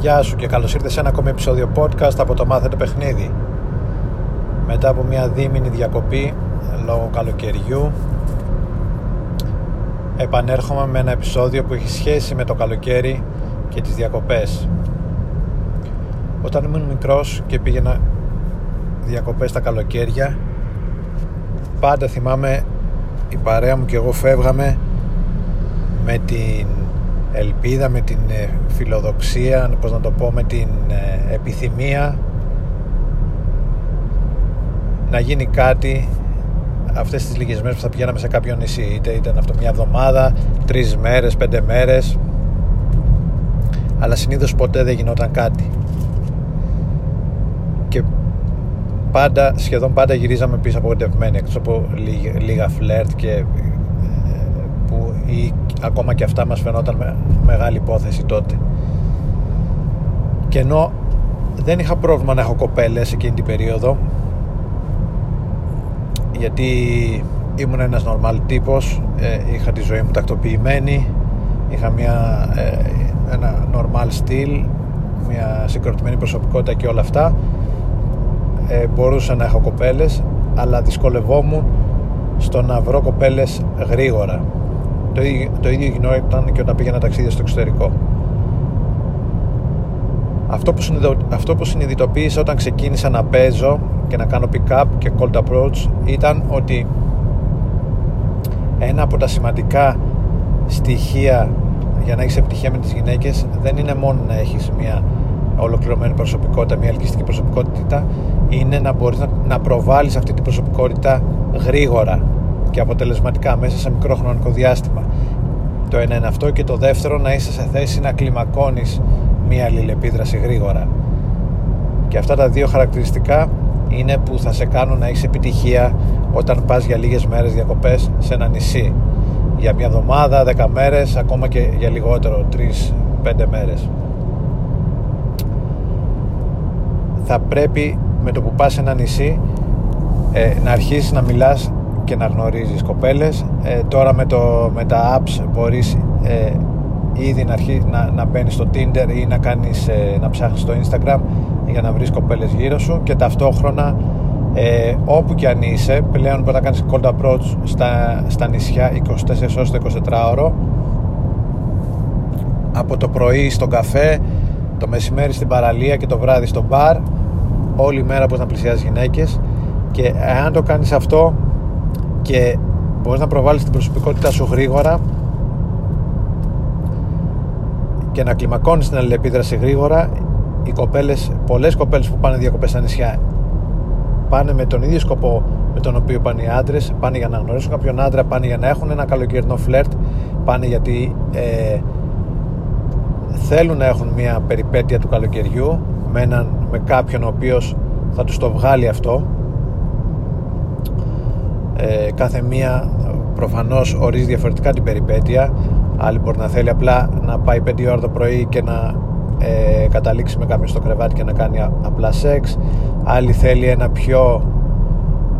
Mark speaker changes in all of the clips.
Speaker 1: Γεια σου και καλώς ήρθες σε ένα ακόμη επεισόδιο podcast από το Μάθετε Παιχνίδι. Μετά από μια δίμηνη διακοπή λόγω καλοκαιριού επανέρχομαι με ένα επεισόδιο που έχει σχέση με το καλοκαίρι και τις διακοπές. Όταν ήμουν μικρός και πήγαινα διακοπές τα καλοκαίρια πάντα θυμάμαι η παρέα μου και εγώ φεύγαμε με την ελπίδα, με την ε, φιλοδοξία, πώς να το πω, με την ε, επιθυμία να γίνει κάτι αυτές τις λίγες μέρες που θα πηγαίναμε σε κάποιο νησί είτε ήταν αυτό μια εβδομάδα, τρεις μέρες, πέντε μέρες. Αλλά συνήθως ποτέ δεν γινόταν κάτι. Και πάντα, σχεδόν πάντα γυρίζαμε πίσω απογοητευμένοι εκτός από λίγα, λίγα φλερτ και ε, που ή, ακόμα και αυτά μας φαινόταν με, μεγάλη υπόθεση τότε. Και ενώ δεν είχα πρόβλημα να έχω κοπέλες εκείνη την περίοδο γιατί ήμουν ένας normal τύπος ε, είχα τη ζωή μου τακτοποιημένη είχα μια, ε, ένα normal στυλ μια συγκροτημένη προσωπικότητα και όλα αυτά ε, μπορούσα να έχω κοπέλες αλλά δυσκολευόμουν στο να βρω κοπέλες γρήγορα το ίδιο, το ίδιο γινόταν και όταν πήγαινα ταξίδια στο εξωτερικό. Αυτό που, αυτό που συνειδητοποίησα όταν ξεκίνησα να παίζω και να κάνω pick-up και cold approach ήταν ότι ένα από τα σημαντικά στοιχεία για να έχεις επιτυχία με τις γυναίκες δεν είναι μόνο να έχεις μια ολοκληρωμένη προσωπικότητα, μια ελκυστική προσωπικότητα είναι να μπορείς να, να προβάλλεις αυτή την προσωπικότητα γρήγορα και αποτελεσματικά μέσα σε μικρό χρονικό διάστημα. Το ένα είναι αυτό και το δεύτερο να είσαι σε θέση να κλιμακώνεις μια αλληλεπίδραση γρήγορα. Και αυτά τα δύο χαρακτηριστικά είναι που θα σε κάνουν να έχεις επιτυχία όταν πας για λίγες μέρες διακοπές σε ένα νησί. Για μια εβδομάδα, δέκα μέρες ακόμα και για λιγότερο, τρεις, πέντε μέρες. Θα πρέπει με το που πας σε ένα νησί ε, να αρχίσεις να μιλάς και να γνωρίζεις κοπέλες. Ε, τώρα με, το, με τα apps μπορείς ε, ήδη να, αρχί, να, να μπαίνεις στο Tinder ή να, κάνεις, ε, να ψάχνεις στο Instagram για να βρεις κοπέλες γύρω σου και ταυτόχρονα ε, όπου και αν είσαι πλέον μπορεί να κάνεις cold approach στα, στα νησιά 24 ώρες το 24ωρο από το πρωί στον καφέ το μεσημέρι στην παραλία και το βράδυ στο μπαρ. Όλη μέρα μπορείς να πλησιάζεις γυναίκες. Και αν το κάνεις αυτό και μπορείς να προβάλλεις την προσωπικότητά σου γρήγορα και να κλιμακώνεις την αλληλεπίδραση γρήγορα οι κοπέλες, πολλές κοπέλες που πάνε διακοπές στα νησιά πάνε με τον ίδιο σκοπό με τον οποίο πάνε οι άντρες πάνε για να γνωρίσουν κάποιον άντρα πάνε για να έχουν ένα καλοκαιρινό φλερτ πάνε γιατί ε, θέλουν να έχουν μια περιπέτεια του καλοκαιριού με, έναν, με κάποιον ο οποίος θα τους το βγάλει αυτό ε, κάθε μία προφανώς ορίζει διαφορετικά την περιπέτεια. Άλλη μπορεί να θέλει απλά να πάει 5 ώρα το πρωί και να ε, καταλήξει με κάποιον στο κρεβάτι και να κάνει απλά σεξ. Άλλη θέλει ένα πιο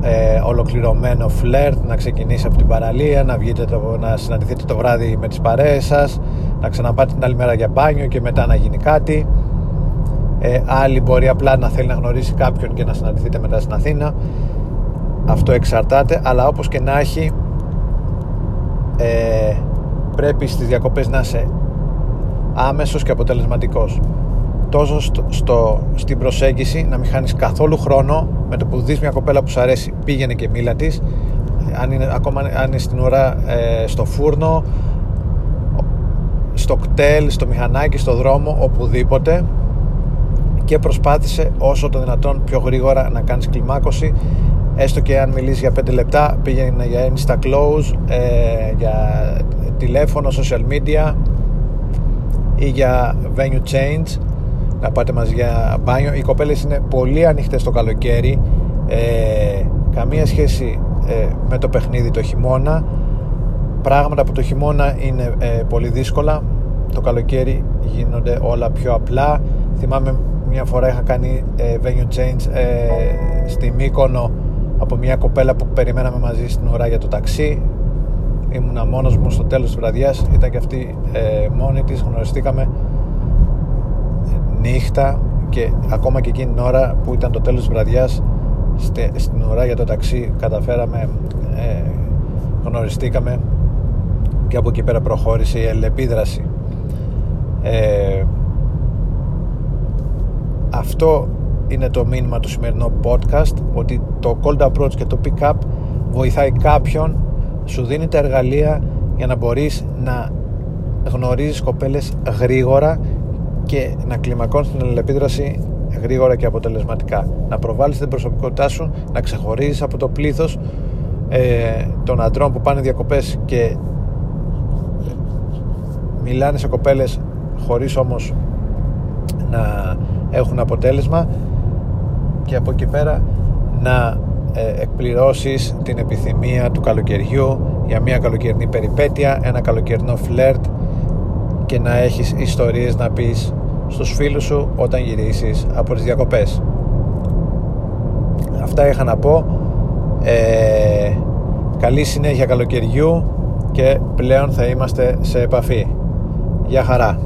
Speaker 1: ε, ολοκληρωμένο φλερτ να ξεκινήσει από την παραλία να, βγείτε το, να συναντηθείτε το βράδυ με τις παρέες σας να ξαναπάτε την άλλη μέρα για μπάνιο και μετά να γίνει κάτι. Ε, άλλη μπορεί απλά να θέλει να γνωρίσει κάποιον και να συναντηθείτε μετά στην Αθήνα αυτό εξαρτάται αλλά όπως και να έχει ε, πρέπει στις διακοπές να είσαι άμεσος και αποτελεσματικός. Τόσο στο, στο, στην προσέγγιση να μην χάνεις καθόλου χρόνο με το που δεις μια κοπέλα που σου αρέσει πήγαινε και μίλα της. Αν είναι, ακόμα αν είναι στην ουρά ε, στο φούρνο στο κτέλ, στο μηχανάκι, στο δρόμο οπουδήποτε και προσπάθησε όσο το δυνατόν πιο γρήγορα να κάνεις κλιμάκωση έστω και αν μιλήσεις για 5 λεπτά πήγαινε για insta close ε, για τηλέφωνο, social media ή για venue change να πάτε μαζί για μπάνιο. Οι κοπέλες είναι πολύ ανοιχτές το καλοκαίρι ε, καμία σχέση ε, με το παιχνίδι το χειμώνα. Πράγματα που το χειμώνα είναι ε, πολύ δύσκολα. Το καλοκαίρι γίνονται όλα πιο απλά. Θυμάμαι μια φορά είχα κάνει ε, venue change ε, στη Μύκονο από μια κοπέλα που περιμέναμε μαζί στην ουρά για το ταξί. Ήμουνα μόνος μου στο τέλος της βραδιάς. Ήταν και αυτή ε, μόνη της. Γνωριστήκαμε νύχτα και ακόμα και εκείνη την ώρα που ήταν το τέλος της βραδιάς στην ουρά για το ταξί καταφέραμε ε, γνωριστήκαμε και από εκεί πέρα προχώρησε η ελεπίδραση ε, αυτό είναι το μήνυμα του σημερινού podcast ότι το cold approach και το pick up βοηθάει κάποιον σου δίνει τα εργαλεία για να μπορείς να γνωρίζεις κοπέλες γρήγορα και να κλιμακώνεις την αλληλεπίδραση γρήγορα και αποτελεσματικά. Να προβάλλεις την προσωπικότητά σου να ξεχωρίζεις από το πλήθος ε, των αντρών που πάνε διακοπές και μιλάνε σε κοπέλες χωρίς όμως να έχουν αποτέλεσμα και από εκεί πέρα να ε, εκπληρώσεις την επιθυμία του καλοκαιριού για μια καλοκαιρινή περιπέτεια, ένα καλοκαιρινό φλερτ και να έχεις ιστορίες να πεις στους φίλους σου όταν γυρίσεις από τις διακοπές. Αυτά είχα να πω. Ε, καλή συνέχεια καλοκαιριού και πλέον θα είμαστε σε επαφή. Γεια χαρά.